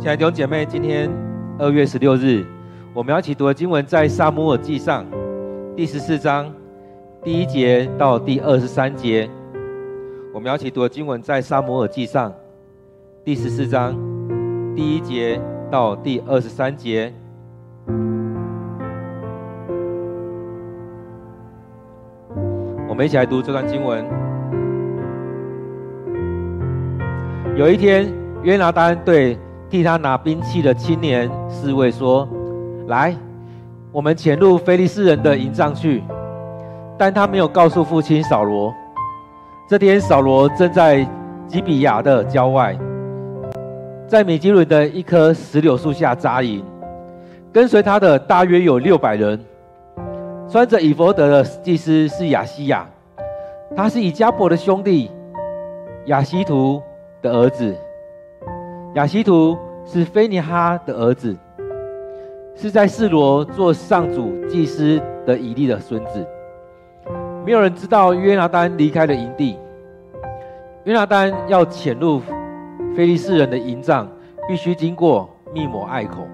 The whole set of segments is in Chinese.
亲爱的弟兄姐妹，今天二月十六日，我们要一起读的经文在《撒母耳记上》第十四章第一节到第二十三节。我们要一起读的经文在《撒母耳记上》第十四章第一节到第二十三节。我们一起来读这段经文。有一天，约拿单对替他拿兵器的青年侍卫说：“来，我们潜入非利士人的营帐去。”但他没有告诉父亲扫罗。这天，扫罗正在吉比亚的郊外，在米基伦的一棵石榴树下扎营，跟随他的大约有六百人。穿着以弗得的祭司是亚西亚，他是以迦伯的兄弟亚希图的儿子。亚希图是菲尼哈的儿子，是在示罗做上主祭司的以利的孙子。没有人知道约拿单离开了营地。约拿单要潜入非利士人的营帐，必须经过密抹隘口。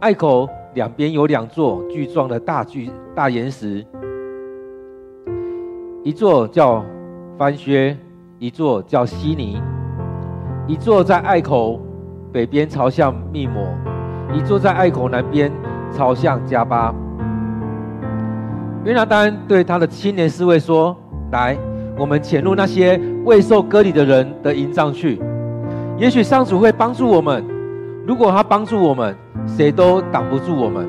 隘口两边有两座巨壮的大巨大岩石，一座叫番薛，一座叫悉尼。一座在隘口北边朝向密抹，一座在隘口南边朝向迦巴。约拿单对他的青年侍卫说：“来，我们潜入那些未受割礼的人的营帐去。也许上主会帮助我们。如果他帮助我们，谁都挡不住我们。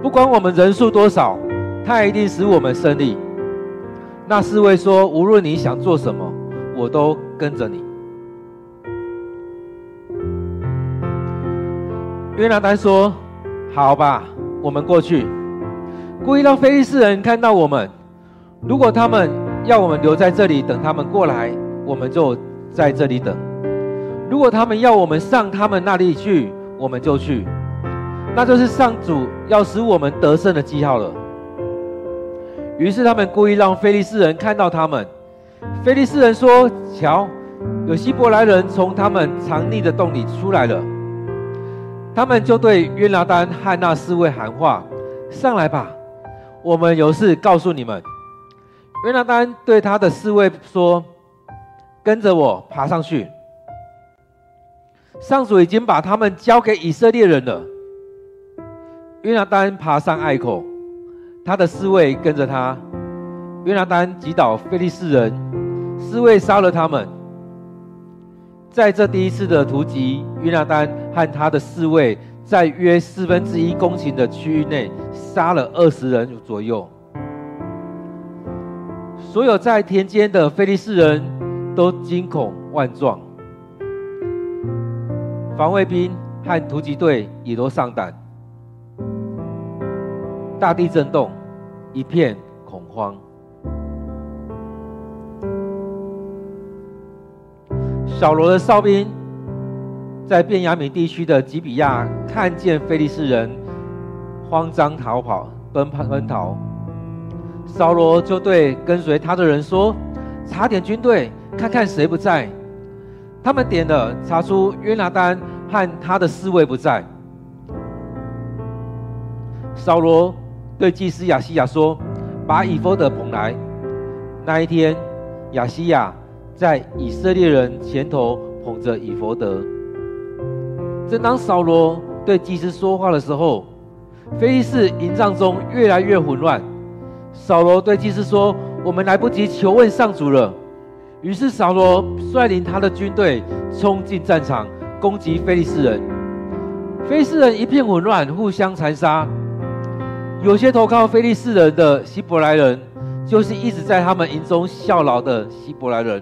不管我们人数多少，他一定使我们胜利。”那侍卫说：“无论你想做什么，我都跟着你。”约拿单说：“好吧，我们过去，故意让非利士人看到我们。如果他们要我们留在这里等他们过来，我们就在这里等；如果他们要我们上他们那里去，我们就去。那就是上主要使我们得胜的记号了。”于是他们故意让非利士人看到他们。非利士人说：“瞧，有希伯来人从他们藏匿的洞里出来了。”他们就对约拿单和那四位喊话：“上来吧，我们有事告诉你们。”约拿单对他的侍卫说：“跟着我爬上去。上主已经把他们交给以色列人了。”约拿单爬上隘口，他的侍卫跟着他。约拿单击倒非利士人，侍卫杀了他们。在这第一次的突击，约拿单和他的侍卫在约四分之一公顷的区域内杀了二十人左右。所有在田间的非利士人都惊恐万状，防卫兵和突击队也都上胆。大地震动，一片恐慌。扫罗的哨兵在便雅悯地区的吉比亚看见非利士人，慌张逃跑，奔跑奔逃。扫罗就对跟随他的人说：“查点军队，看看谁不在。”他们点了，查出约拿单和他的侍卫不在。扫罗对祭司亚西亚说：“把以弗得捧来。”那一天，亚西亚。在以色列人前头捧着以弗得。正当扫罗对祭司说话的时候，非利士营帐中越来越混乱。扫罗对祭司说：“我们来不及求问上主了。”于是扫罗率领他的军队冲进战场，攻击非利士人。非利士人一片混乱，互相残杀。有些投靠非利士人的希伯来人，就是一直在他们营中效劳的希伯来人。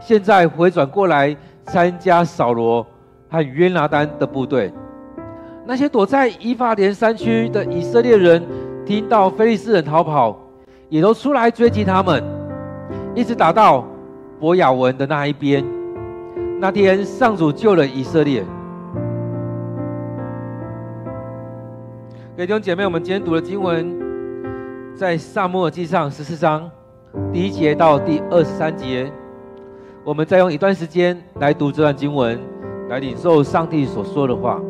现在回转过来参加扫罗和约拿单的部队。那些躲在以法莲山区的以色列人，听到非利士人逃跑，也都出来追击他们，一直打到伯雅文的那一边。那天上主救了以色列。各位弟兄姐妹，我们今天读的经文在撒母耳记上十四章第一节到第二十三节。我们再用一段时间来读这段经文，来领受上帝所说的话。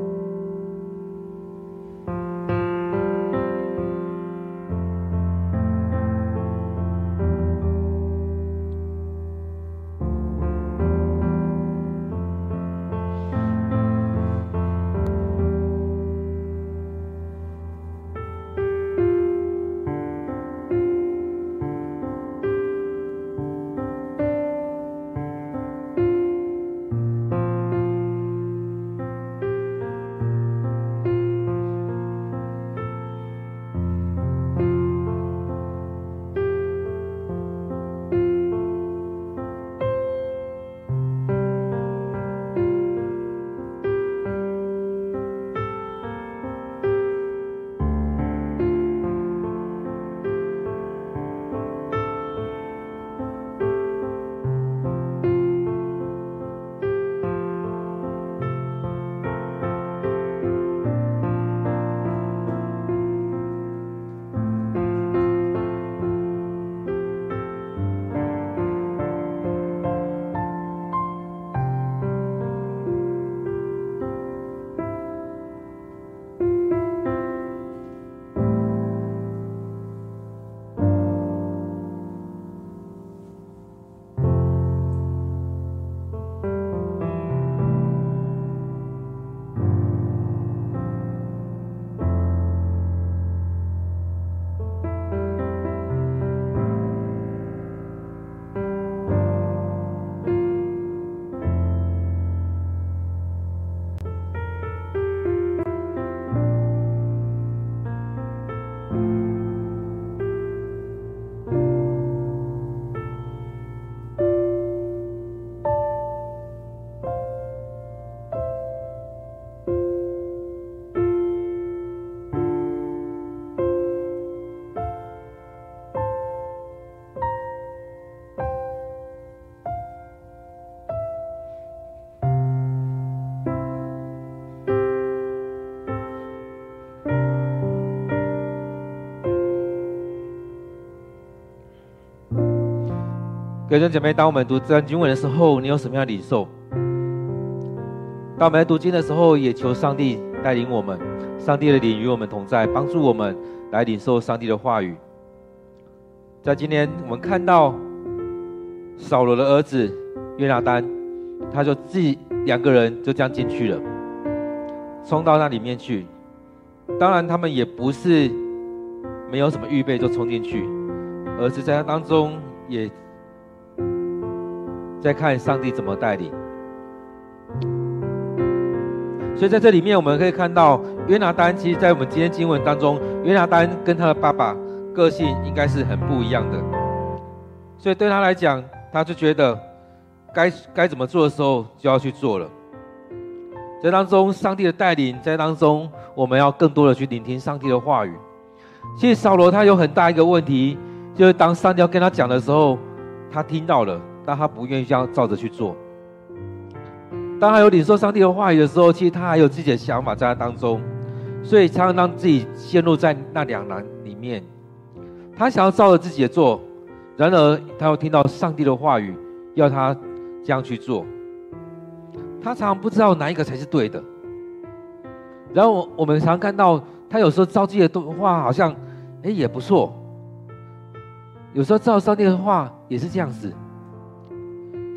弟兄姐妹，当我们读这段经文的时候，你有什么样的领受？当我们在读经的时候，也求上帝带领我们，上帝的灵与我们同在，帮助我们来领受上帝的话语。在今天，我们看到扫罗的儿子约拿单，他就自己两个人就这样进去了，冲到那里面去。当然，他们也不是没有什么预备就冲进去，而是在那当中也。再看上帝怎么带领，所以在这里面我们可以看到约拿单，其实，在我们今天经文当中，约拿单跟他的爸爸个性应该是很不一样的，所以对他来讲，他就觉得该该怎么做的时候就要去做了。在当中，上帝的带领，在当中，我们要更多的去聆听上帝的话语。其实扫罗他有很大一个问题，就是当上帝要跟他讲的时候，他听到了。但他不愿意这样照着去做。当他有领受上帝的话语的时候，其实他还有自己的想法在他当中，所以常常让自己陷入在那两难里面。他想要照着自己的做，然而他又听到上帝的话语，要他这样去做。他常常不知道哪一个才是对的。然后我们常看到他有时候照自己的话，好像哎也不错。有时候照上帝的话也是这样子。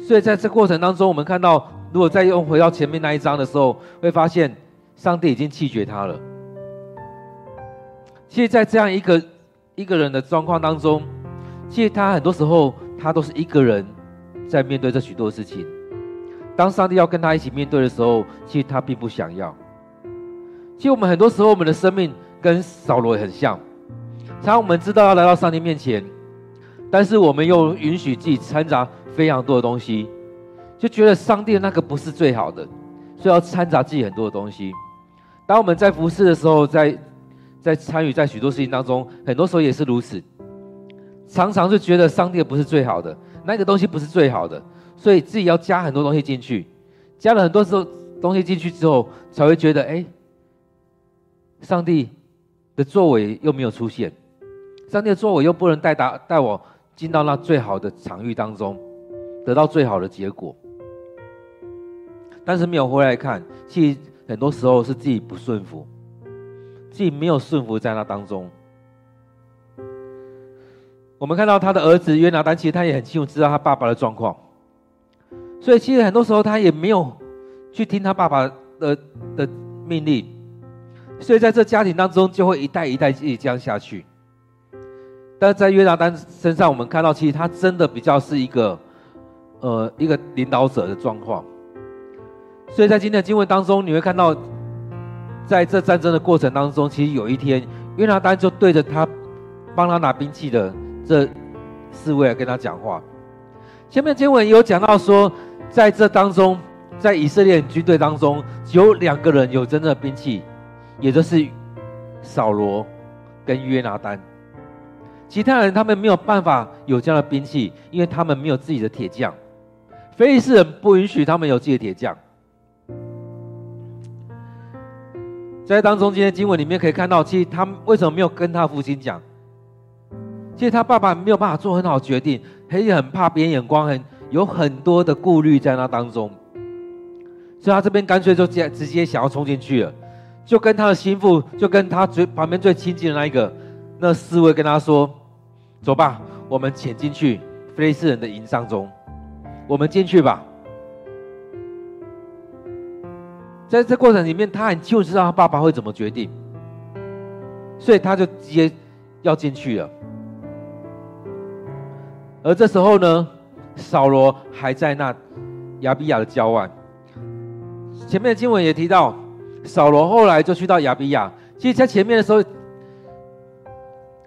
所以在这过程当中，我们看到，如果再用回到前面那一章的时候，会发现上帝已经弃绝他了。其实，在这样一个一个人的状况当中，其实他很多时候他都是一个人在面对这许多事情。当上帝要跟他一起面对的时候，其实他并不想要。其实我们很多时候，我们的生命跟扫罗也很像，常常我们知道要来到上帝面前，但是我们又允许自己掺杂。非常多的东西，就觉得上帝的那个不是最好的，所以要掺杂自己很多的东西。当我们在服侍的时候，在在参与在许多事情当中，很多时候也是如此，常常就觉得上帝的不是最好的，那个东西不是最好的，所以自己要加很多东西进去，加了很多时候东西进去之后，才会觉得哎，上帝的作为又没有出现，上帝的作为又不能带达带我进到那最好的场域当中。得到最好的结果。但是没有回来看。其实很多时候是自己不顺服，自己没有顺服在那当中。我们看到他的儿子约拿单，其实他也很清楚知道他爸爸的状况，所以其实很多时候他也没有去听他爸爸的的命令，所以在这家庭当中就会一代一代一直这样下去。但在约拿单身上，我们看到其实他真的比较是一个，呃，一个领导者的状况。所以在今天的经文当中，你会看到，在这战争的过程当中，其实有一天约拿单就对着他帮他拿兵器的这四位来跟他讲话。前面经文有讲到说，在这当中，在以色列军队当中，只有两个人有真正的兵器，也就是扫罗跟约拿单。其他人他们没有办法有这样的兵器，因为他们没有自己的铁匠。非利士人不允许他们有自己的铁匠。在当中，今天经文里面可以看到，其实他为什么没有跟他父亲讲？其实他爸爸没有办法做很好决定，他也很怕别人眼光，很有很多的顾虑在那当中。所以他这边干脆就直接直接想要冲进去了，就跟他的心腹，就跟他最旁边最亲近的那一个，那四位跟他说。走吧，我们潜进去非利士人的营帐中。我们进去吧。在这过程里面，他很清楚知道他爸爸会怎么决定，所以他就直接要进去了。而这时候呢，扫罗还在那亚比亚的郊外。前面的经文也提到，扫罗后来就去到亚比亚。其实，在前面的时候，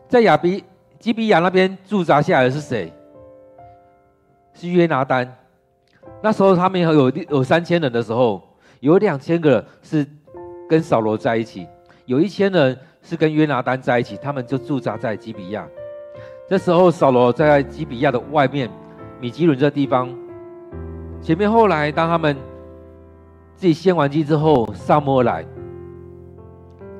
在亚比。基比亚那边驻扎下来的是谁？是约拿单。那时候他们有有三千人的时候，有两千个是跟扫罗在一起，有一千人是跟约拿单在一起，他们就驻扎在基比亚。这时候扫罗在基比亚的外面，米基伦这地方。前面后来当他们自己献完祭之后，撒母耳来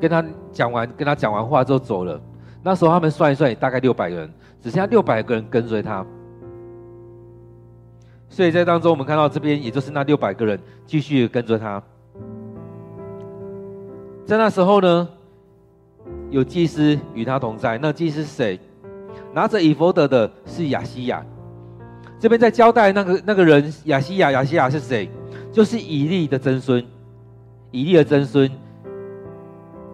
跟他讲完，跟他讲完话之后走了。那时候他们算一算，也大概六百个人，只剩下六百个人跟随他。所以在当中，我们看到这边，也就是那六百个人继续跟着他。在那时候呢，有祭司与他同在。那祭司是谁？拿着以弗得的是亚西亚。这边在交代那个那个人亚西亚，亚西亚是谁？就是以利的曾孙，以利的曾孙。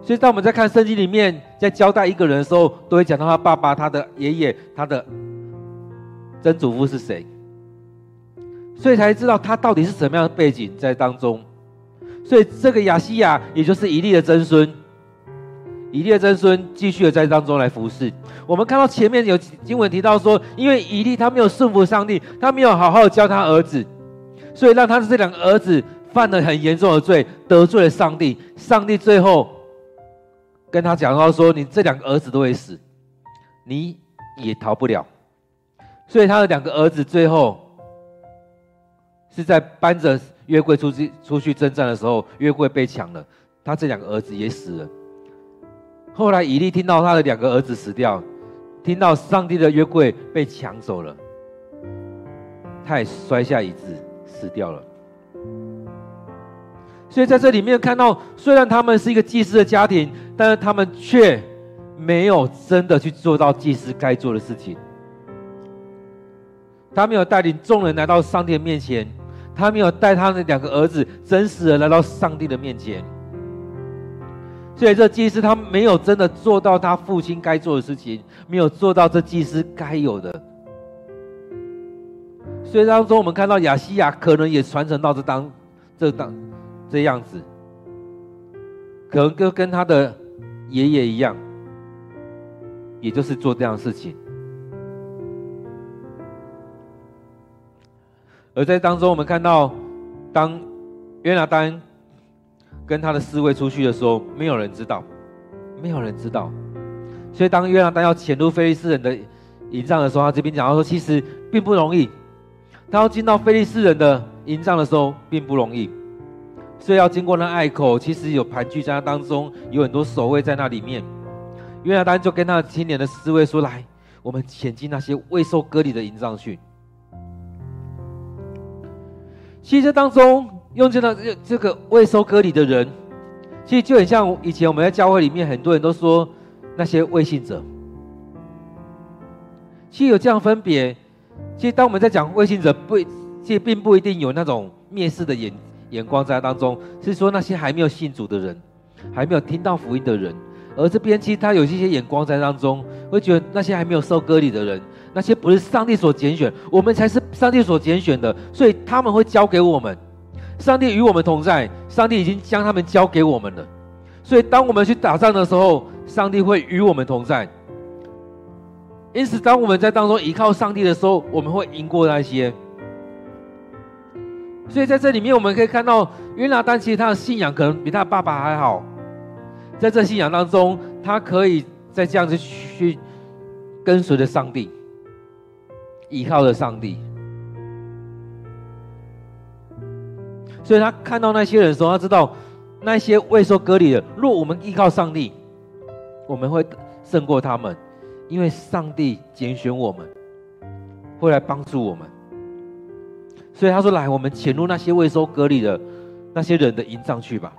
所以，当我们在看圣经里面，在交代一个人的时候，都会讲到他爸爸、他的爷爷、他的曾祖父是谁，所以才知道他到底是什么样的背景在当中。所以，这个亚西亚也就是以利的曾孙，以利的曾孙继续的在当中来服侍。我们看到前面有经文提到说，因为以利他没有顺服上帝，他没有好好的教他儿子，所以让他的这两个儿子犯了很严重的罪，得罪了上帝。上帝最后。跟他讲到说：“你这两个儿子都会死，你也逃不了。”所以他的两个儿子最后是在搬着约柜出去出去征战的时候，约柜被抢了，他这两个儿子也死了。后来以利听到他的两个儿子死掉，听到上帝的约柜被抢走了，他也摔下椅子死掉了。所以在这里面看到，虽然他们是一个祭司的家庭。但是他们却没有真的去做到祭司该做的事情。他没有带领众人来到上帝的面前，他没有带他的两个儿子真实的来到上帝的面前。所以这祭司他没有真的做到他父亲该做的事情，没有做到这祭司该有的。所以当中我们看到亚西亚可能也传承到这当这当这样子，可能跟跟他的。爷爷一样，也就是做这样的事情。而在当中，我们看到，当约拿单跟他的侍卫出去的时候，没有人知道，没有人知道。所以，当约拿单要潜入非利士人的营帐的时候，他这边讲到说，其实并不容易。他要进到非利士人的营帐的时候，并不容易。所以要经过那隘口，其实有盘踞在那当中，有很多守卫在那里面。约拿单就跟他青年的侍卫说：“来，我们潜进那些未受割礼的营帐去。”其实当中用这个这个未收割礼的人，其实就很像以前我们在教会里面，很多人都说那些未信者。其实有这样分别。其实当我们在讲未信者，不，其实并不一定有那种蔑视的眼眼光在当中，是说那些还没有信主的人，还没有听到福音的人。而这边其实他有一些眼光在当中，会觉得那些还没有受割礼的人，那些不是上帝所拣选，我们才是上帝所拣选的，所以他们会交给我们。上帝与我们同在，上帝已经将他们交给我们了。所以当我们去打仗的时候，上帝会与我们同在。因此，当我们在当中依靠上帝的时候，我们会赢过那些。所以在这里面，我们可以看到约拿单其实他的信仰可能比他爸爸还好。在这信仰当中，他可以在这样子去跟随着上帝，依靠着上帝。所以他看到那些人的时候，他知道那些未受割礼的，若我们依靠上帝，我们会胜过他们，因为上帝拣选我们，会来帮助我们。所以他说：“来，我们潜入那些未受割礼的那些人的营帐去吧。”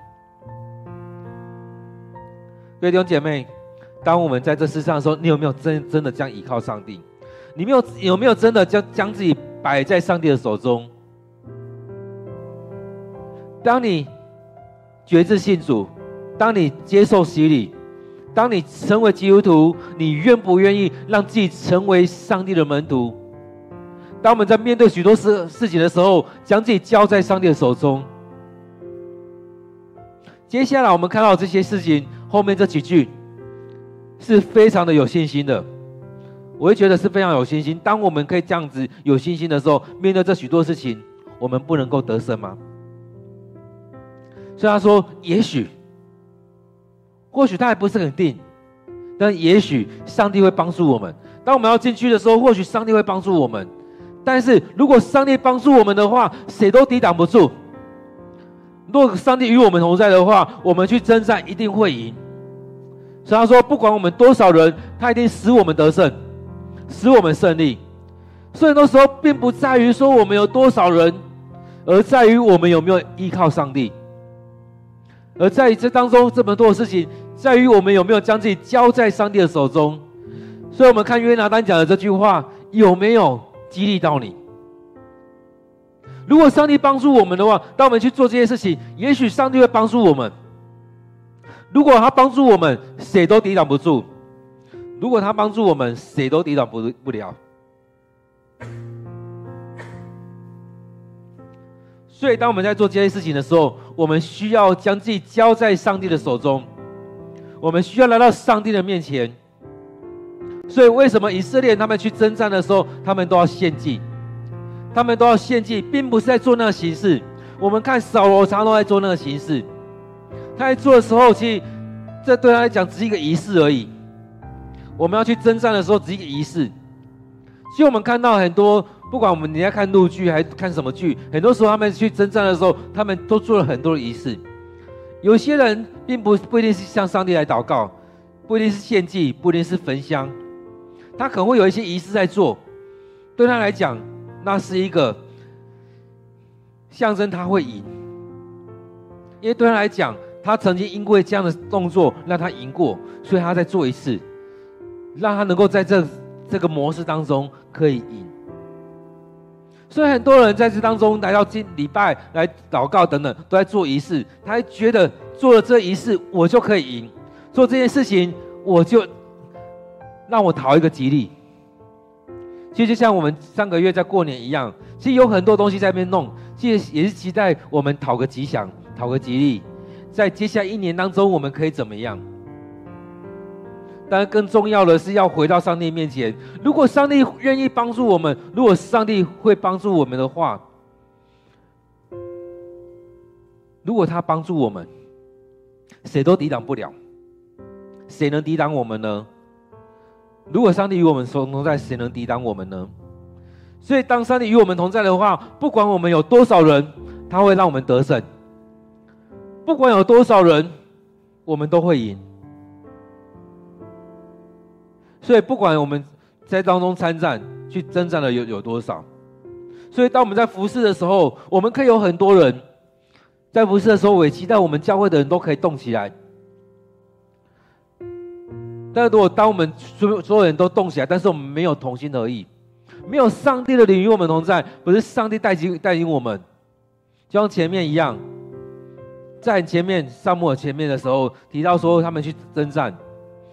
各位弟兄姐妹，当我们在这世上的时候，你有没有真真的这样依靠上帝？你没有有没有真的将将自己摆在上帝的手中？当你决志信主，当你接受洗礼，当你成为基督徒，你愿不愿意让自己成为上帝的门徒？当我们在面对许多事事情的时候，将自己交在上帝的手中。接下来我们看到这些事情后面这几句，是非常的有信心的。我会觉得是非常有信心。当我们可以这样子有信心的时候，面对这许多事情，我们不能够得胜吗？所以他说：“也许，或许他还不是很定，但也许上帝会帮助我们。当我们要进去的时候，或许上帝会帮助我们。但是如果上帝帮助我们的话，谁都抵挡不住。若上帝与我们同在的话，我们去征战一定会赢。所以他说，不管我们多少人，他一定使我们得胜，使我们胜利。所以那时候，并不在于说我们有多少人，而在于我们有没有依靠上帝。”而在于这当中这么多的事情，在于我们有没有将自己交在上帝的手中。所以，我们看约拿单讲的这句话，有没有激励到你？如果上帝帮助我们的话，当我们去做这些事情，也许上帝会帮助我们。如果他帮助我们，谁都抵挡不住；如果他帮助我们，谁都抵挡不不了。所以，当我们在做这些事情的时候，我们需要将自己交在上帝的手中。我们需要来到上帝的面前。所以，为什么以色列他们去征战的时候，他们都要献祭？他们都要献祭，并不是在做那个形式。我们看扫罗常常都在做那个形式。他在做的时候，其实这对他来讲只是一个仪式而已。我们要去征战的时候，只是一个仪式。其实我们看到很多。不管我们你在看陆剧还是看什么剧，很多时候他们去征战的时候，他们都做了很多的仪式。有些人并不不一定是向上帝来祷告，不一定是献祭，不一定是焚香，他可能会有一些仪式在做。对他来讲，那是一个象征他会赢，因为对他来讲，他曾经因为这样的动作让他赢过，所以他再做一次，让他能够在这这个模式当中可以赢。所以很多人在这当中来到今礼拜来祷告等等，都在做仪式。他还觉得做了这仪式，我就可以赢；做这件事情，我就让我讨一个吉利。其实就像我们上个月在过年一样，其实有很多东西在那边弄，其实也是期待我们讨个吉祥、讨个吉利，在接下来一年当中，我们可以怎么样？但更重要的是要回到上帝面前。如果上帝愿意帮助我们，如果上帝会帮助我们的话，如果他帮助我们，谁都抵挡不了。谁能抵挡我们呢？如果上帝与我们同在，谁能抵挡我们呢？所以，当上帝与我们同在的话，不管我们有多少人，他会让我们得胜。不管有多少人，我们都会赢。所以，不管我们在当中参战、去征战的有有多少，所以当我们在服侍的时候，我们可以有很多人，在服事的时候，我也期待我们教会的人都可以动起来。但是如果当我们所所有人都动起来，但是我们没有同心合意，没有上帝的灵与我们同在，不是上帝带领带领我们，就像前面一样，在前面撒母耳前面的时候提到说，他们去征战，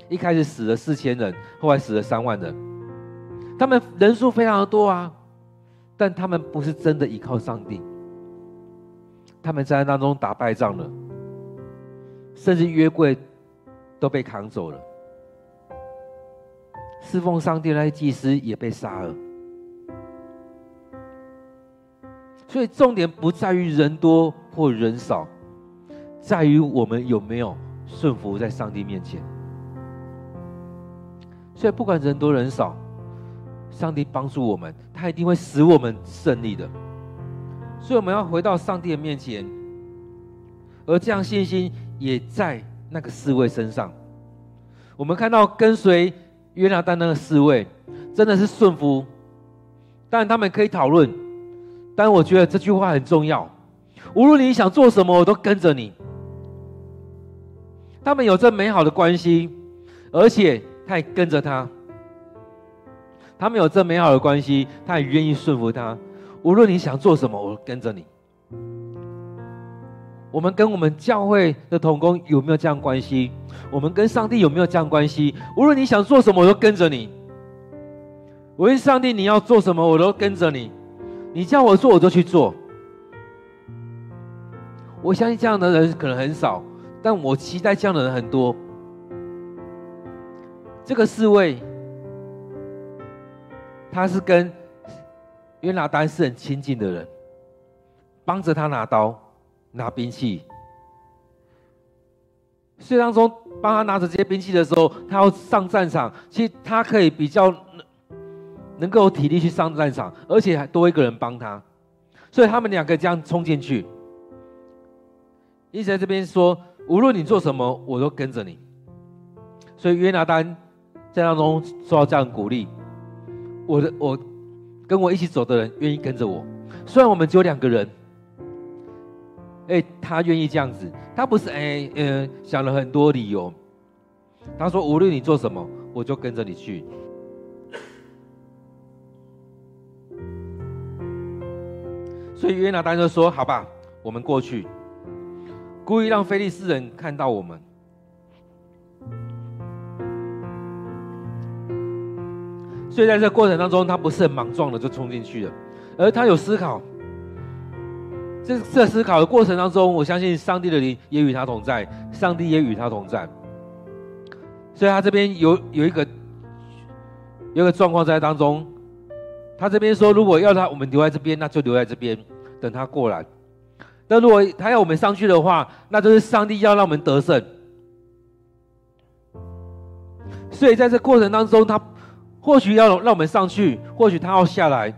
一开始死了四千人，后来死了三万人，他们人数非常的多啊，但他们不是真的依靠上帝。他们在当中打败仗了，甚至约柜都被扛走了。侍奉上帝那些祭司也被杀了。所以重点不在于人多或人少，在于我们有没有顺服在上帝面前。所以不管人多人少，上帝帮助我们，他一定会使我们胜利的。所以我们要回到上帝的面前，而这样信心也在那个四位身上。我们看到跟随约拿单那个侍卫，真的是顺服。但他们可以讨论，但我觉得这句话很重要。无论你想做什么，我都跟着你。他们有这美好的关系，而且他也跟着他。他们有这美好的关系，他也愿意顺服他。无论你想做什么，我都跟着你。我们跟我们教会的同工有没有这样关系？我们跟上帝有没有这样关系？无论你想做什么，我都跟着你。我问上帝，你要做什么，我都跟着你。你叫我做，我就去做。我相信这样的人可能很少，但我期待这样的人很多。这个侍卫，他是跟。约拿单是很亲近的人，帮着他拿刀、拿兵器。所以当中帮他拿着这些兵器的时候，他要上战场，其实他可以比较能能够有体力去上战场，而且还多一个人帮他。所以他们两个这样冲进去。一直在这边说，无论你做什么，我都跟着你。所以约拿单在当中受到这样鼓励，我的我。跟我一起走的人愿意跟着我，虽然我们只有两个人，哎，他愿意这样子，他不是哎嗯想了很多理由，他说无论你做什么，我就跟着你去。所以约拿单就说：“好吧，我们过去，故意让非利士人看到我们。”所以在这过程当中，他不是很莽撞的就冲进去了，而他有思考。这这思考的过程当中，我相信上帝的灵也与他同在，上帝也与他同在。所以他这边有有一个有一个状况在当中，他这边说，如果要他我们留在这边，那就留在这边等他过来；但如果他要我们上去的话，那就是上帝要让我们得胜。所以在这过程当中，他。或许要让我们上去，或许他要下来。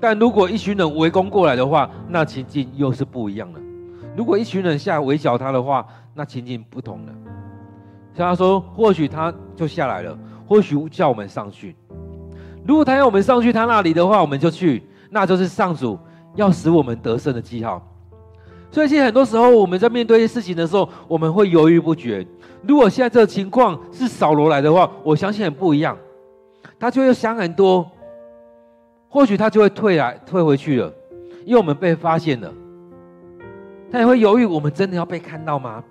但如果一群人围攻过来的话，那情境又是不一样的。如果一群人下围剿他的话，那情境不同了。像他说，或许他就下来了，或许叫我们上去。如果他要我们上去他那里的话，我们就去，那就是上主要使我们得胜的记号。所以，其实很多时候我们在面对一些事情的时候，我们会犹豫不决。如果现在这个情况是扫罗来的话，我相信很不一样，他就会想很多，或许他就会退来退回去了，因为我们被发现了，他也会犹豫，我们真的要被看到吗？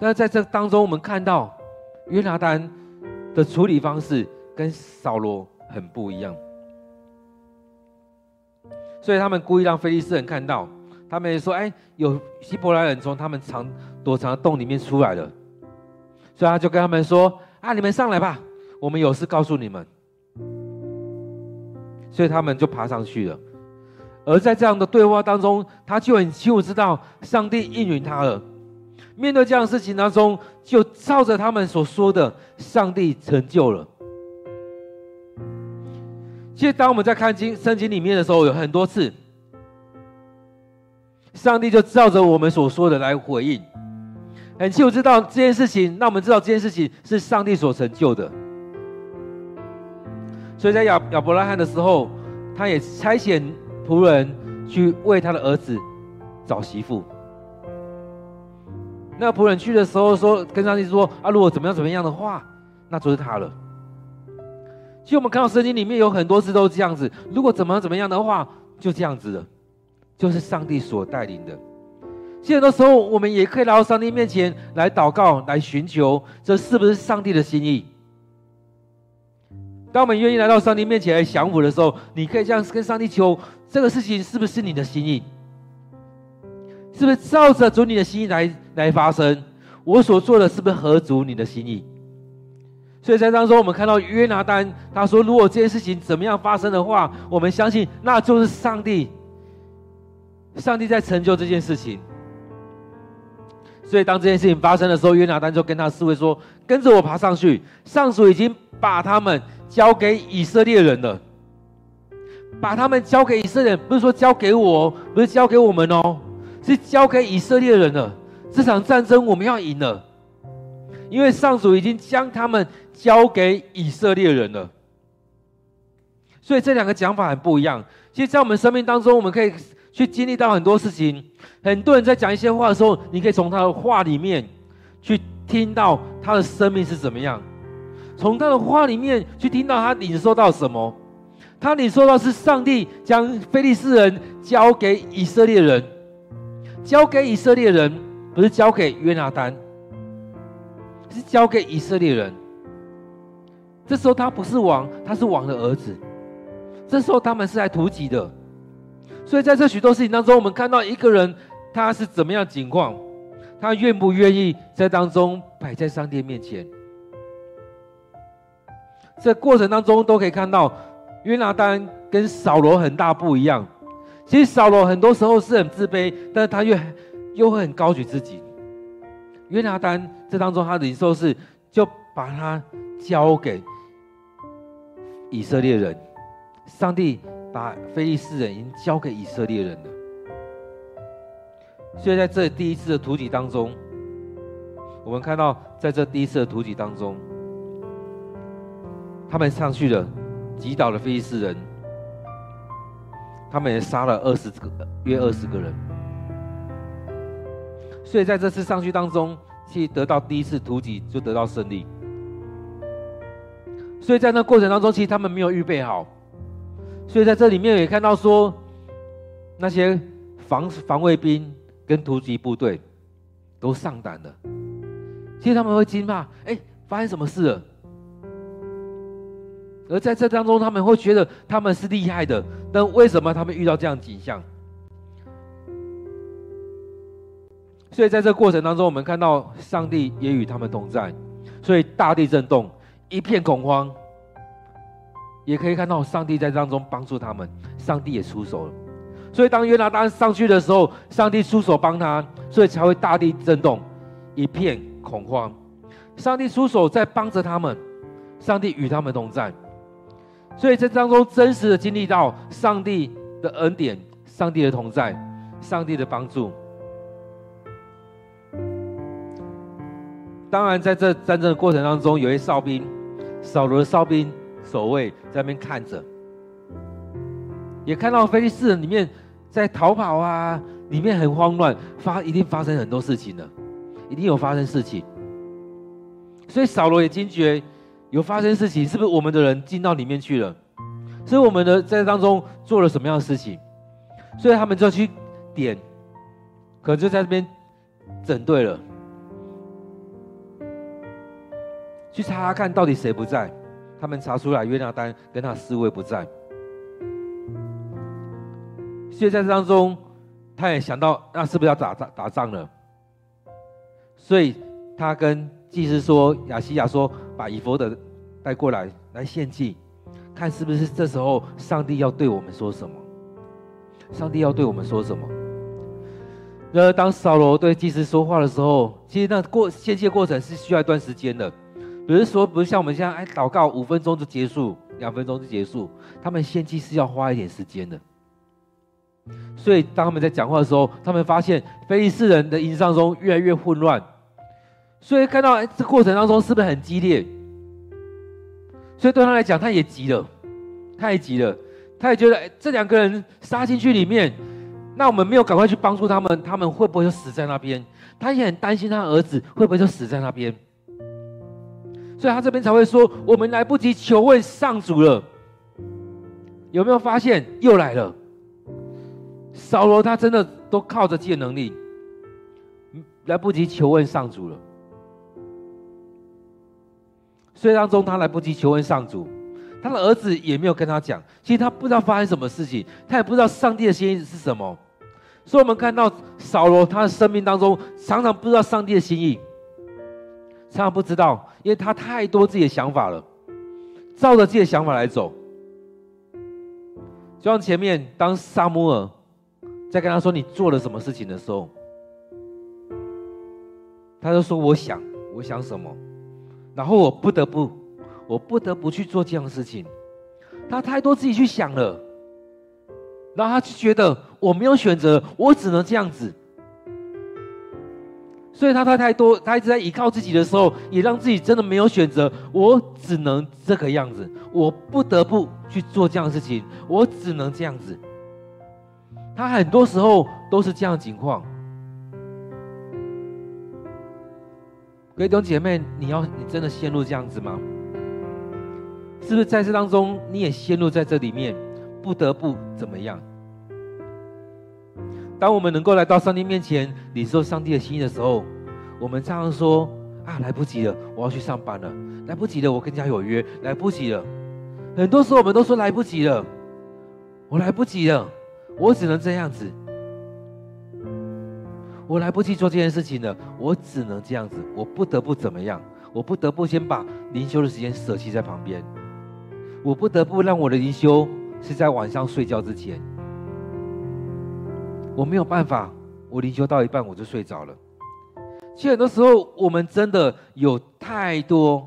但是在这当中，我们看到约拿单的处理方式跟扫罗很不一样，所以他们故意让非利士人看到。他们说：“哎，有希伯来人从他们藏躲藏的洞里面出来了。”所以他就跟他们说：“啊，你们上来吧，我们有事告诉你们。”所以他们就爬上去了。而在这样的对话当中，他就很清楚知道上帝应允他了。面对这样的事情当中，就照着他们所说的，上帝成就了。其实，当我们在看经圣经里面的时候，有很多次。上帝就照着我们所说的来回应，很清楚知道这件事情，让我们知道这件事情是上帝所成就的。所以在亚亚伯拉罕的时候，他也差遣仆人去为他的儿子找媳妇。那个仆人去的时候说，跟上帝说：“啊，如果怎么样怎么样的话，那就是他了。”其实我们看到圣经里面有很多次都是这样子，如果怎么样怎么样的话，就这样子了，就是上帝所带领的。其实很多时候，我们也可以来到上帝面前来祷告，来寻求，这是不是上帝的心意？当我们愿意来到上帝面前来降服的时候，你可以这样跟上帝求：这个事情是不是你的心意？是不是照着主你的心意来来发生？我所做的是不是合主你的心意？所以在当中，我们看到约拿单他说：“如果这件事情怎么样发生的话，我们相信那就是上帝，上帝在成就这件事情。”所以当这件事情发生的时候，约拿单就跟他侍卫说：“跟着我爬上去，上主已经把他们交给以色列人了，把他们交给以色列人，不是说交给我，不是交给我们哦。”是交给以色列人了。这场战争我们要赢了，因为上主已经将他们交给以色列人了。所以这两个讲法很不一样。其实，在我们生命当中，我们可以去经历到很多事情。很多人在讲一些话的时候，你可以从他的话里面去听到他的生命是怎么样，从他的话里面去听到他领受到什么。他领受到是上帝将非利士人交给以色列人。交给以色列人，不是交给约拿单，是交给以色列人。这时候他不是王，他是王的儿子。这时候他们是来图籍的，所以在这许多事情当中，我们看到一个人他是怎么样情况，他愿不愿意在当中摆在上帝面前。这过程当中都可以看到，约拿单跟扫罗很大不一样。其实扫罗很多时候是很自卑，但是他又又会很高举自己。约拿单这当中，他的领受是就把他交给以色列人，上帝把非利士人已经交给以色列人了。所以在这第一次的图籍当中，我们看到在这第一次的图籍当中，他们上去了，击倒了非利士人。他们也杀了二十个，约二十个人。所以在这次上去当中，去得到第一次突击，就得到胜利。所以在那过程当中，其实他们没有预备好。所以在这里面也看到说，那些防防卫兵跟突击部队都上胆了。其实他们会惊怕，哎，发生什么事了？而在这当中，他们会觉得他们是厉害的，但为什么他们遇到这样景象？所以在这过程当中，我们看到上帝也与他们同在，所以大地震动，一片恐慌。也可以看到上帝在当中帮助他们，上帝也出手了。所以当约拿单上去的时候，上帝出手帮他，所以才会大地震动，一片恐慌。上帝出手在帮着他们，上帝与他们同在。所以在当中真实的经历到上帝的恩典、上帝的同在、上帝的帮助。当然，在这战争的过程当中，有些哨兵，扫罗的哨兵守卫在那边看着，也看到非利士人里面在逃跑啊，里面很慌乱，发一定发生很多事情了，一定有发生事情。所以扫罗也惊觉。有发生事情，是不是我们的人进到里面去了？所以我们的在当中做了什么样的事情？所以他们就去点，可能就在这边整队了，去查查看到底谁不在。他们查出来约拿单跟他侍卫不在。所以在当中，他也想到那是不是要打仗打仗了？所以他跟。祭司说：“亚西亚说，把以弗得带过来，来献祭，看是不是这时候上帝要对我们说什么？上帝要对我们说什么？然而，当扫罗对祭司说话的时候，其实那过献祭过程是需要一段时间的。比如说，不是像我们现在哎，祷告五分钟就结束，两分钟就结束。他们献祭是要花一点时间的。所以，当他们在讲话的时候，他们发现非利士人的营帐中越来越混乱。”所以看到这过程当中是不是很激烈？所以对他来讲，他也急了，他也急了，他也觉得哎这两个人杀进去里面，那我们没有赶快去帮助他们，他们会不会就死在那边？他也很担心他儿子会不会就死在那边，所以他这边才会说：我们来不及求问上主了。有没有发现又来了？扫罗他真的都靠着自己的能力，来不及求问上主了。所以当中他来不及求问上主，他的儿子也没有跟他讲。其实他不知道发生什么事情，他也不知道上帝的心意是什么。所以我们看到扫罗他的生命当中，常常不知道上帝的心意，常常不知道，因为他太多自己的想法了，照着自己的想法来走。就像前面当撒母耳在跟他说你做了什么事情的时候，他就说我想，我想什么，然后我不得不，我不得不去做这样的事情。他太多自己去想了。然后他就觉得我没有选择，我只能这样子。所以他太太多，他一直在依靠自己的时候，也让自己真的没有选择。我只能这个样子，我不得不去做这样的事情，我只能这样子。他很多时候都是这样情况。各位弟兄姐妹，你要你真的陷入这样子吗？是不是在这当中你也陷入在这里面？不得不怎么样？当我们能够来到上帝面前领受上帝的心意的时候，我们常常说：“啊，来不及了，我要去上班了，来不及了，我跟家有约，来不及了。”很多时候我们都说：“来不及了，我来不及了，我只能这样子，我来不及做这件事情了，我只能这样子，我不得不怎么样？我不得不先把灵修的时间舍弃在旁边，我不得不让我的灵修。”是在晚上睡觉之前，我没有办法，我灵修到一半我就睡着了。其实很多时候，我们真的有太多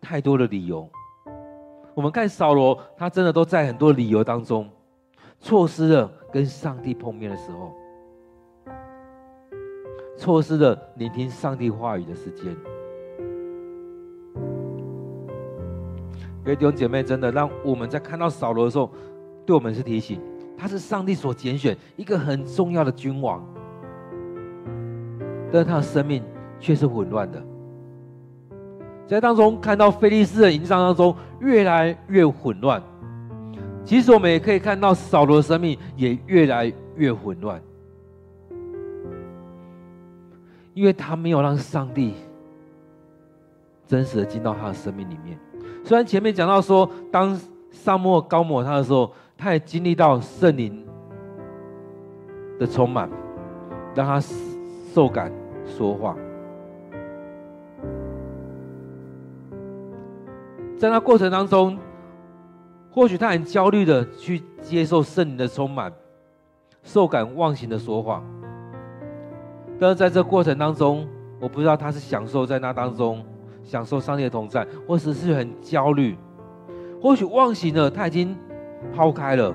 太多的理由。我们看扫罗，他真的都在很多理由当中，错失了跟上帝碰面的时候，错失了聆听上帝话语的时间。各位弟兄姐妹，真的让我们在看到扫罗的时候，对我们是提醒，他是上帝所拣选一个很重要的君王，但是他的生命却是混乱的，在当中看到非利士的营帐当中越来越混乱。其实我们也可以看到扫罗的生命也越来越混乱，因为他没有让上帝真实的进到他的生命里面。虽然前面讲到说，当撒母高抹他的时候，他也经历到圣灵的充满，让他受感说话。在那过程当中，或许他很焦虑的去接受圣灵的充满，受感忘形的说话。但是在这过程当中，我不知道他是享受在那当中。享受上帝的同在，或者是很焦虑，或许忘形了，他已经抛开了。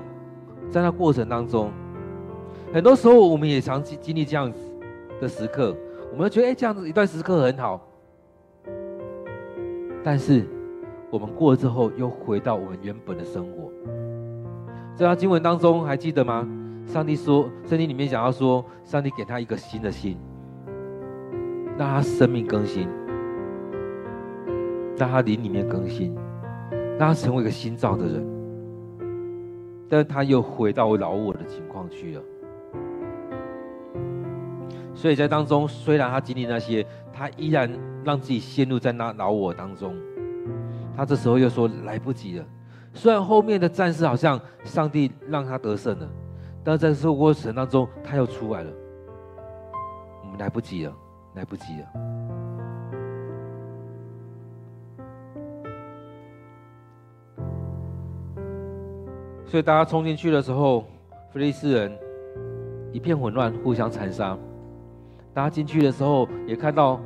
在那过程当中，很多时候我们也常经经历这样子的时刻，我们觉得哎，这样子一段时刻很好。但是我们过了之后，又回到我们原本的生活。在他经文当中，还记得吗？上帝说，圣经里面讲到说，上帝给他一个新的心，让他生命更新。让他灵里面更新，让他成为一个新造的人，但他又回到老我的情况去了。所以在当中，虽然他经历那些，他依然让自己陷入在那老我当中。他这时候又说来不及了。虽然后面的战士好像上帝让他得胜了，但在这个过程当中，他又出来了。我们来不及了，来不及了。所以大家冲进去的时候，非利士人一片混乱，互相残杀。大家进去的时候，也看到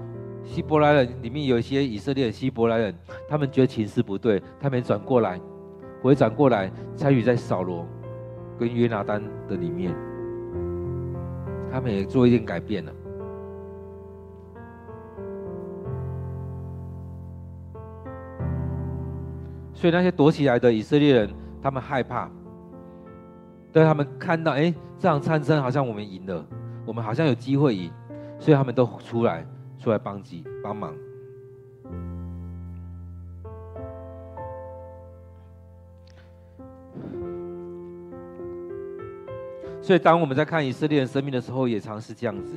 希伯来人里面有一些以色列的希伯来人，他们觉得情势不对，他们转过来，回转过来参与在扫罗跟约拿单的里面，他们也做一点改变了。所以那些躲起来的以色列人，他们害怕。但他们看到，哎，这场战争好像我们赢了，我们好像有机会赢，所以他们都出来出来帮济帮忙。所以，当我们在看以色列人生命的时候，也常是这样子。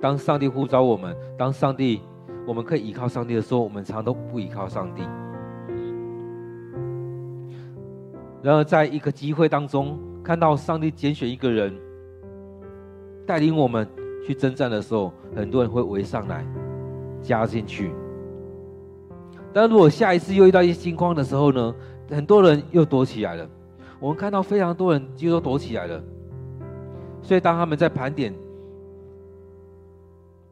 当上帝呼召我们，当上帝我们可以依靠上帝的时候，我们常都不依靠上帝。然而，在一个机会当中，看到上帝拣选一个人带领我们去征战的时候，很多人会围上来加进去。但如果下一次又遇到一些情况的时候呢，很多人又躲起来了。我们看到非常多人就都躲起来了，所以当他们在盘点、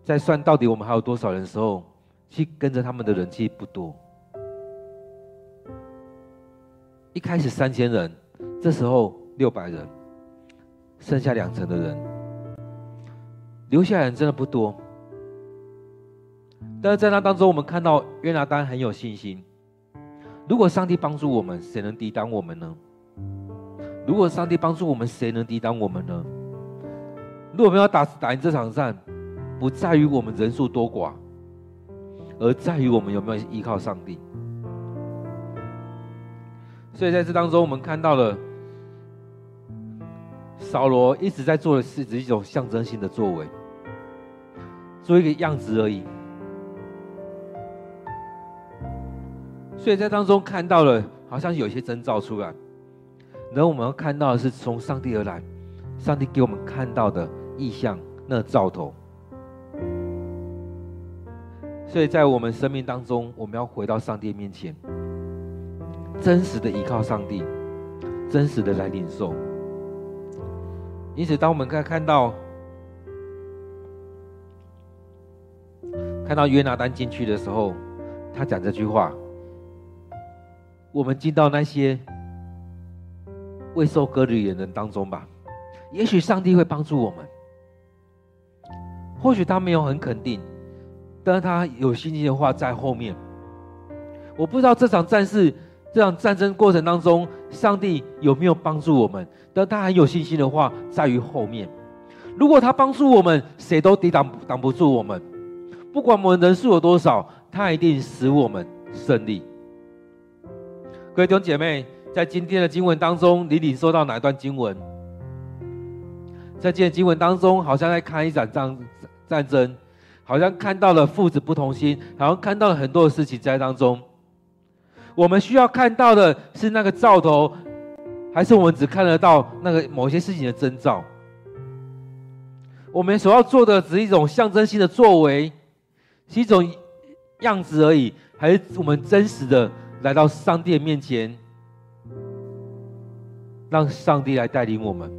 在算到底我们还有多少人的时候，去跟着他们的人其实不多。一开始三千人，这时候六百人，剩下两成的人，留下来人真的不多。但是在那当中，我们看到约拿单很有信心。如果上帝帮助我们，谁能抵挡我们呢？如果上帝帮助我们，谁能抵挡我们呢？如果我们要打打赢这场战，不在于我们人数多寡，而在于我们有没有依靠上帝。所以在这当中，我们看到了扫罗一直在做的是只一种象征性的作为，做一个样子而已。所以在当中看到了，好像有一些征兆出来。然后我们看到的是从上帝而来，上帝给我们看到的意象，那个兆头。所以在我们生命当中，我们要回到上帝面前，真实的依靠上帝，真实的来领受。因此，当我们看看到看到约拿单进去的时候，他讲这句话：我们进到那些。未受割礼的人当中吧，也许上帝会帮助我们。或许他没有很肯定，但是他有信心的话在后面。我不知道这场战事、这场战争过程当中，上帝有没有帮助我们？但他很有信心的话在于后面。如果他帮助我们，谁都抵挡挡不住我们。不管我们人数有多少，他一定使我们胜利。各位弟兄姐妹。在今天的经文当中，你领受到哪一段经文？在今天经文当中，好像在看一场战战争，好像看到了父子不同心，好像看到了很多的事情在当中。我们需要看到的是那个兆头，还是我们只看得到那个某些事情的征兆？我们所要做的只是一种象征性的作为，是一种样子而已，还是我们真实的来到上帝的面前？让上帝来带领我们。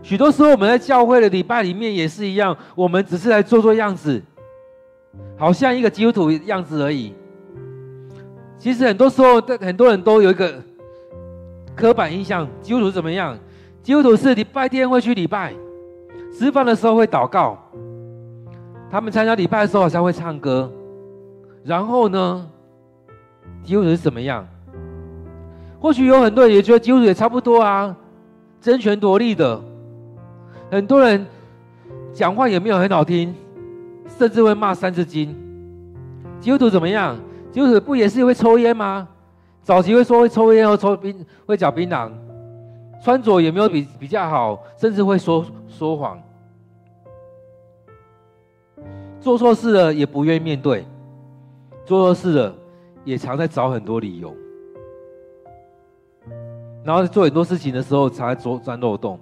许多时候，我们在教会的礼拜里面也是一样，我们只是来做做样子，好像一个基督徒样子而已。其实很多时候，很多人都有一个刻板印象：基督徒怎么样？基督徒是礼拜天会去礼拜，吃饭的时候会祷告，他们参加礼拜的时候好像会唱歌。然后呢，基督徒是怎么样？或许有很多人也觉得基督徒也差不多啊，争权夺利的，很多人讲话也没有很好听，甚至会骂三字经。基督徒怎么样？基督徒不也是会抽烟吗？早期会说会抽烟，或抽槟，会嚼槟榔，穿着也没有比比较好，甚至会说说谎，做错事了也不愿意面对，做错事了也常在找很多理由。然后做很多事情的时候，才钻钻漏洞。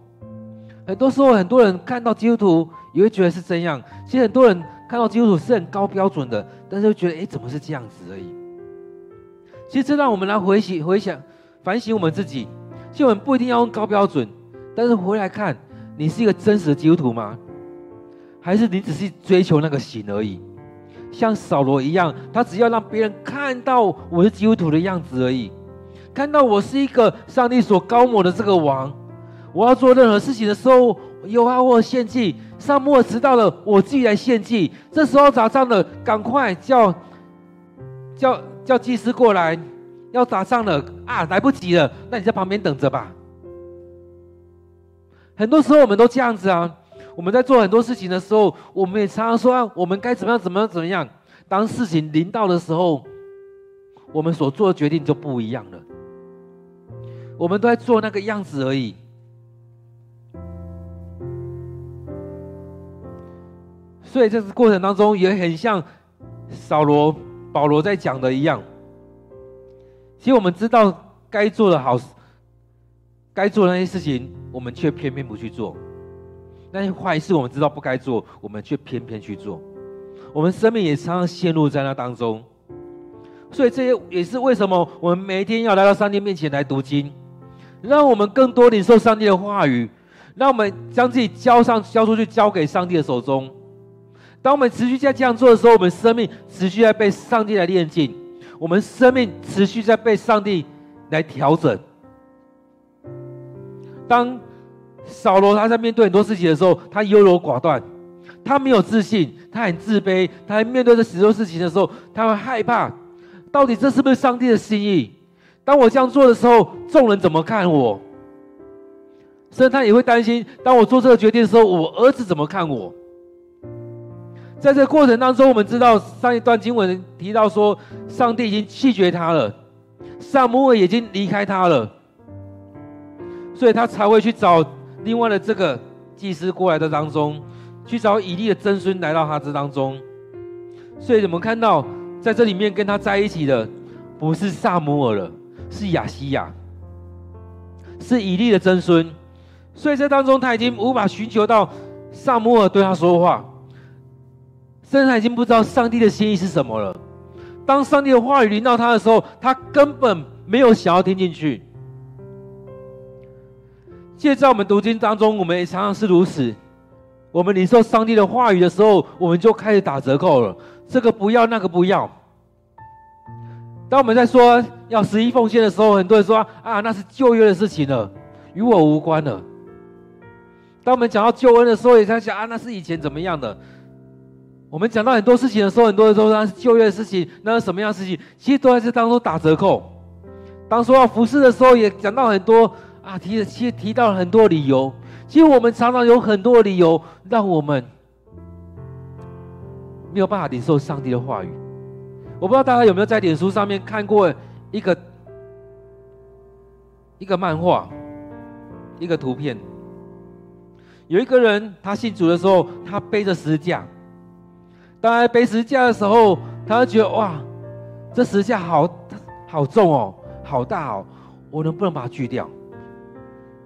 很多时候，很多人看到基督徒也会觉得是这样。其实很多人看到基督徒是很高标准的，但是又觉得，哎，怎么是这样子而已？其实这让我们来回想、回想、反省我们自己。其实我们不一定要用高标准，但是回来看，你是一个真实的基督徒吗？还是你只是追求那个形而已？像扫罗一样，他只要让别人看到我是基督徒的样子而已。看到我是一个上帝所膏抹的这个王，我要做任何事情的时候，有啊，我献祭。撒母耳迟到了，我自己来献祭。这时候打仗了，赶快叫叫叫祭司过来，要打仗了啊，来不及了，那你在旁边等着吧。很多时候我们都这样子啊。我们在做很多事情的时候，我们也常常说啊，我们该怎么样，怎么样，怎么样。当事情临到的时候，我们所做的决定就不一样了。我们都在做那个样子而已。所以这个过程当中也很像扫罗、保罗在讲的一样。其实我们知道该做的好事，该做的那些事情，我们却偏偏不去做。那些坏事，我们知道不该做，我们却偏偏去做。我们生命也常常陷入在那当中。所以这些也是为什么我们每一天要来到上帝面前来读经，让我们更多领受上帝的话语，让我们将自己交上、交出去，交给上帝的手中。当我们持续在这样做的时候，我们生命持续在被上帝来炼净，我们生命持续在被上帝来调整。当扫罗他在面对很多事情的时候，他优柔寡断，他没有自信，他很自卑。他在面对这许多事情的时候，他会害怕，到底这是不是上帝的心意？当我这样做的时候，众人怎么看我？甚至他也会担心，当我做这个决定的时候，我儿子怎么看我？在这过程当中，我们知道上一段经文提到说，上帝已经弃绝他了，撒母耳已经离开他了，所以他才会去找。另外的这个祭司过来的当中，去找以利的曾孙来到他这当中，所以我们看到在这里面跟他在一起的不是撒母耳了，是亚西亚，是以利的曾孙，所以这当中他已经无法寻求到撒母耳对他说话，甚至他已经不知道上帝的心意是什么了。当上帝的话语临到他的时候，他根本没有想要听进去。现在我们读经当中，我们也常常是如此。我们领受上帝的话语的时候，我们就开始打折扣了。这个不要，那个不要。当我们在说要十一奉献的时候，很多人说啊，那是旧约的事情了，与我无关了。当我们讲到救恩的时候，也在想啊，那是以前怎么样的。我们讲到很多事情的时候，很多人说那是旧约的事情，那是什么样的事情？其实都在这当中打折扣。当说要服侍的时候，也讲到很多。啊，提了，其实提到了很多理由。其实我们常常有很多理由，让我们没有办法领受上帝的话语。我不知道大家有没有在脸书上面看过一个一个漫画，一个图片。有一个人，他信主的时候，他背着十字架。当他背十字架的时候，他就觉得哇，这十字架好好重哦，好大哦，我能不能把它锯掉？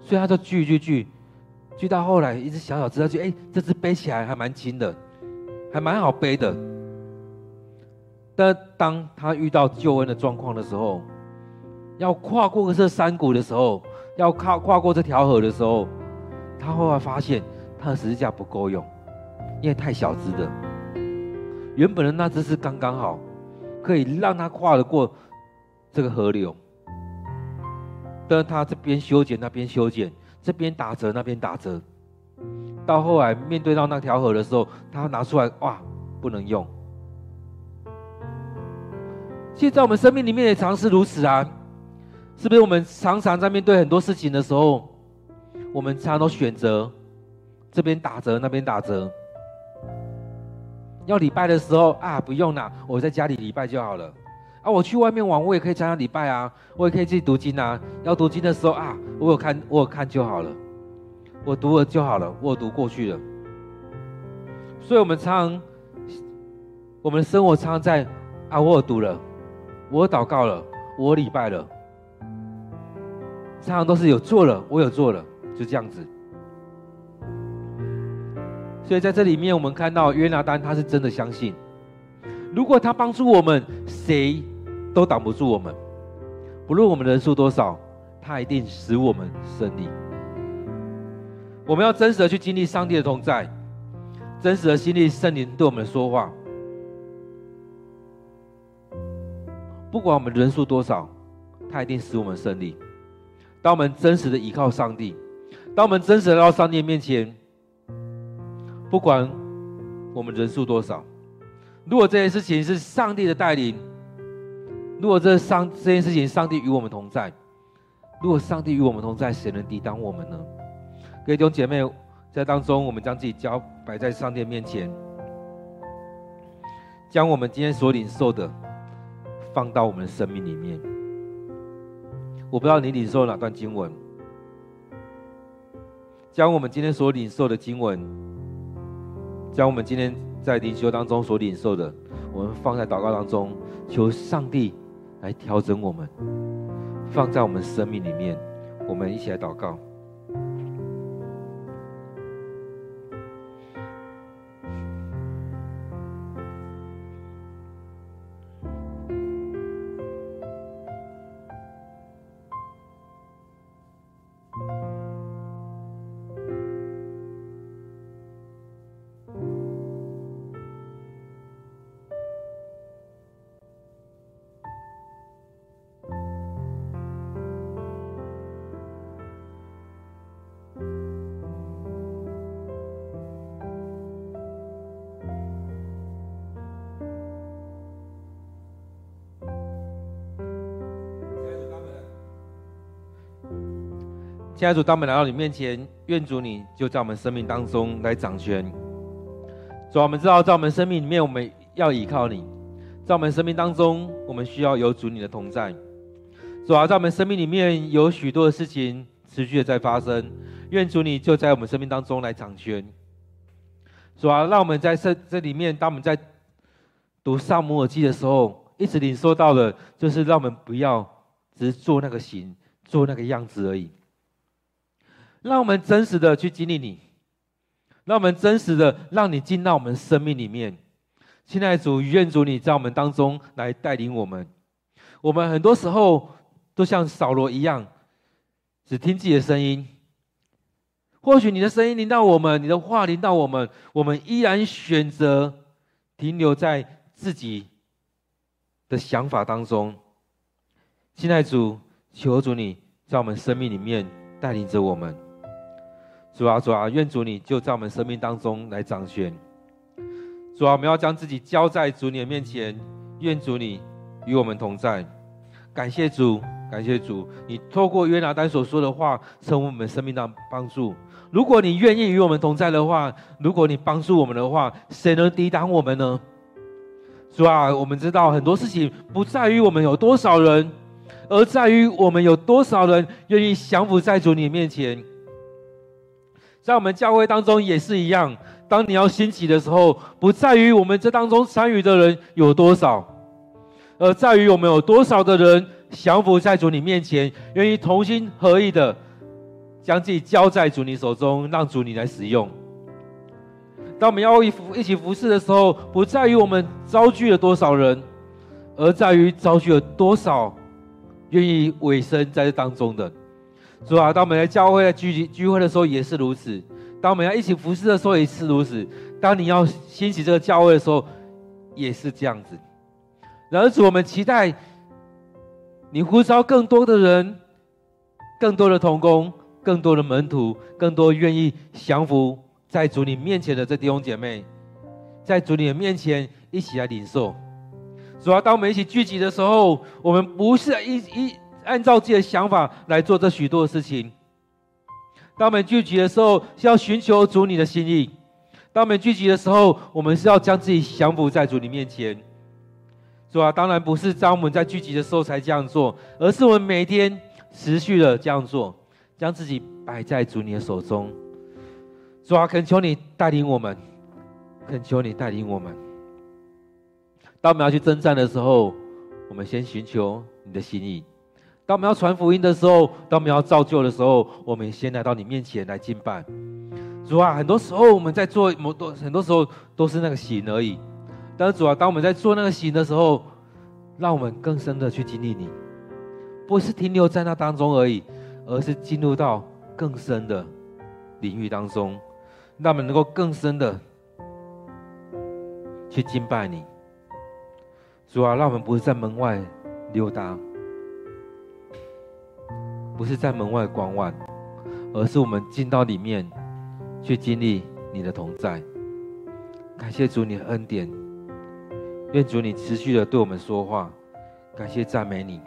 所以他就锯锯锯，锯到后来一只小小只，他觉得哎，这只背起来还蛮轻的，还蛮好背的。但当他遇到救恩的状况的时候，要跨过这山谷的时候，要跨跨过这条河的时候，他后来发现他的十字架不够用，因为太小只的。原本的那只是刚刚好，可以让他跨得过这个河流。但他这边修剪，那边修剪，这边打折，那边打折，到后来面对到那条河的时候，他拿出来，哇，不能用。其实，在我们生命里面也常是如此啊，是不是？我们常常在面对很多事情的时候，我们常常都选择这边打折，那边打折。要礼拜的时候啊，不用啦，我在家里礼拜就好了。啊，我去外面玩，我也可以参加礼拜啊，我也可以自己读经啊。要读经的时候啊，我有看，我有看就好了，我读了就好了，我读过去了。所以，我们常，我们的生活常常在啊，我有读了，我祷告了，我礼拜了，常常都是有做了，我有做了，就这样子。所以，在这里面，我们看到约拿单他是真的相信，如果他帮助我们，谁？都挡不住我们，不论我们人数多少，他一定使我们胜利。我们要真实的去经历上帝的同在，真实的经历圣灵对我们说话。不管我们人数多少，他一定使我们胜利。当我们真实的依靠上帝，当我们真实的到上帝面前，不管我们人数多少，如果这件事情是上帝的带领。如果这上这件事情，上帝与我们同在；如果上帝与我们同在，谁能抵挡我们呢？各位弟兄姐妹，在当中，我们将自己交摆在上帝面前，将我们今天所领受的放到我们的生命里面。我不知道你领受哪段经文，将我们今天所领受的经文，将我们今天在灵修当中所领受的，我们放在祷告当中，求上帝来调整我们，放在我们生命里面。我们一起来祷告。现在主，当我们来到你面前，愿主你就在我们生命当中来掌权。主啊，我们知道在我们生命里面，我们要依靠你；在我们生命当中，我们需要有主你的同在。主啊，在我们生命里面有许多的事情持续的在发生，愿主你就在我们生命当中来掌权。主啊，让我们在这这里面，当我们在读撒母耳记的时候，一直领受到的，就是让我们不要只是做那个形，做那个样子而已。让我们真实的去经历你，让我们真实的让你进到我们生命里面。亲爱的主，愿主你在我们当中来带领我们。我们很多时候都像扫罗一样，只听自己的声音。或许你的声音临到我们，你的话临到我们，我们依然选择停留在自己的想法当中。亲爱的主，求主你在我们生命里面带领着我们。主啊，主啊，愿主你就在我们生命当中来掌权。主啊，我们要将自己交在主你的面前，愿主你与我们同在。感谢主，感谢主，你透过约拿单所说的话，成为我们生命的帮助。如果你愿意与我们同在的话，如果你帮助我们的话，谁能抵挡我们呢？主啊，我们知道很多事情不在于我们有多少人，而在于我们有多少人愿意降服在主你面前。在我们教会当中也是一样，当你要兴起的时候，不在于我们这当中参与的人有多少，而在于我们有多少的人降服在主你面前，愿意同心合意的将自己交在主你手中，让主你来使用。当我们要一服一起服侍的时候，不在于我们召聚了多少人，而在于召聚了多少愿意委身在这当中的。主啊，当我们来教会聚集聚会的时候也是如此；当我们要一起服侍的时候也是如此；当你要兴起这个教会的时候，也是这样子。然而，主，我们期待你呼召更多的人、更多的同工、更多的门徒、更多愿意降服在主你面前的这弟兄姐妹，在主你的面前一起来领受。主啊，当我们一起聚集的时候，我们不是一一。按照自己的想法来做这许多的事情。当我们聚集的时候，是要寻求主你的心意；当我们聚集的时候，我们是要将自己降服在主你面前。主啊，当然不是在我们在聚集的时候才这样做，而是我们每天持续的这样做，将自己摆在主你的手中。主啊，恳求你带领我们，恳求你带领我们。当我们要去征战的时候，我们先寻求你的心意。当我们要传福音的时候，当我们要造就的时候，我们先来到你面前来敬拜。主啊，很多时候我们在做，很多很多时候都是那个形而已。但是主啊，当我们在做那个形的时候，让我们更深的去经历你，不是停留在那当中而已，而是进入到更深的领域当中，让我们能够更深的去敬拜你。主啊，让我们不是在门外溜达。不是在门外观望，而是我们进到里面去经历你的同在。感谢主你的恩典，愿主你持续的对我们说话。感谢赞美你，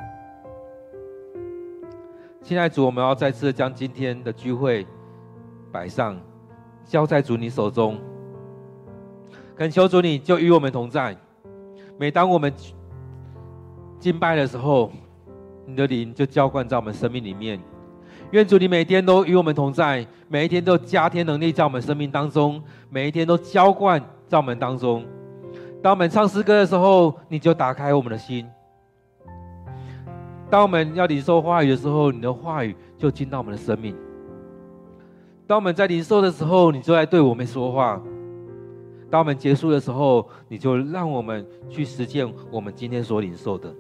亲爱主，我们要再次将今天的聚会摆上，交在主你手中。恳求主你就与我们同在。每当我们敬拜的时候，你的灵就浇灌在我们生命里面。愿主你每天都与我们同在，每一天都加添能力在我们生命当中，每一天都浇灌在我们当中。当我们唱诗歌的时候，你就打开我们的心；当我们要领受话语的时候，你的话语就进到我们的生命；当我们在领受的时候，你就在对我们说话；当我们结束的时候，你就让我们去实践我们今天所领受的。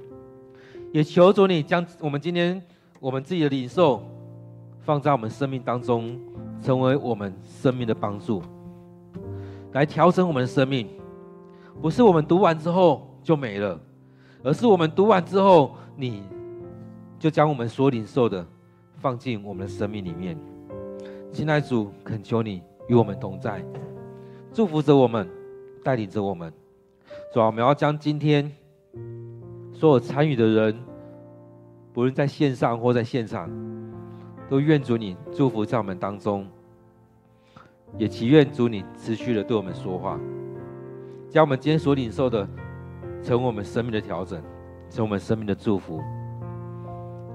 也求主你将我们今天我们自己的领受放在我们生命当中，成为我们生命的帮助，来调整我们的生命。不是我们读完之后就没了，而是我们读完之后，你就将我们所领受的放进我们的生命里面。亲爱的主，恳求你与我们同在，祝福着我们，带领着我们。主啊，我们要将今天。所有参与的人，不论在线上或在现场，都愿主你祝福在我们当中，也祈愿主你持续的对我们说话，将我们今天所领受的，成为我们生命的调整，成为我们生命的祝福。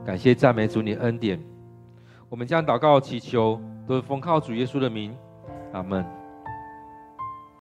感谢赞美主你恩典，我们将祷告祈求，都是奉靠主耶稣的名，阿门。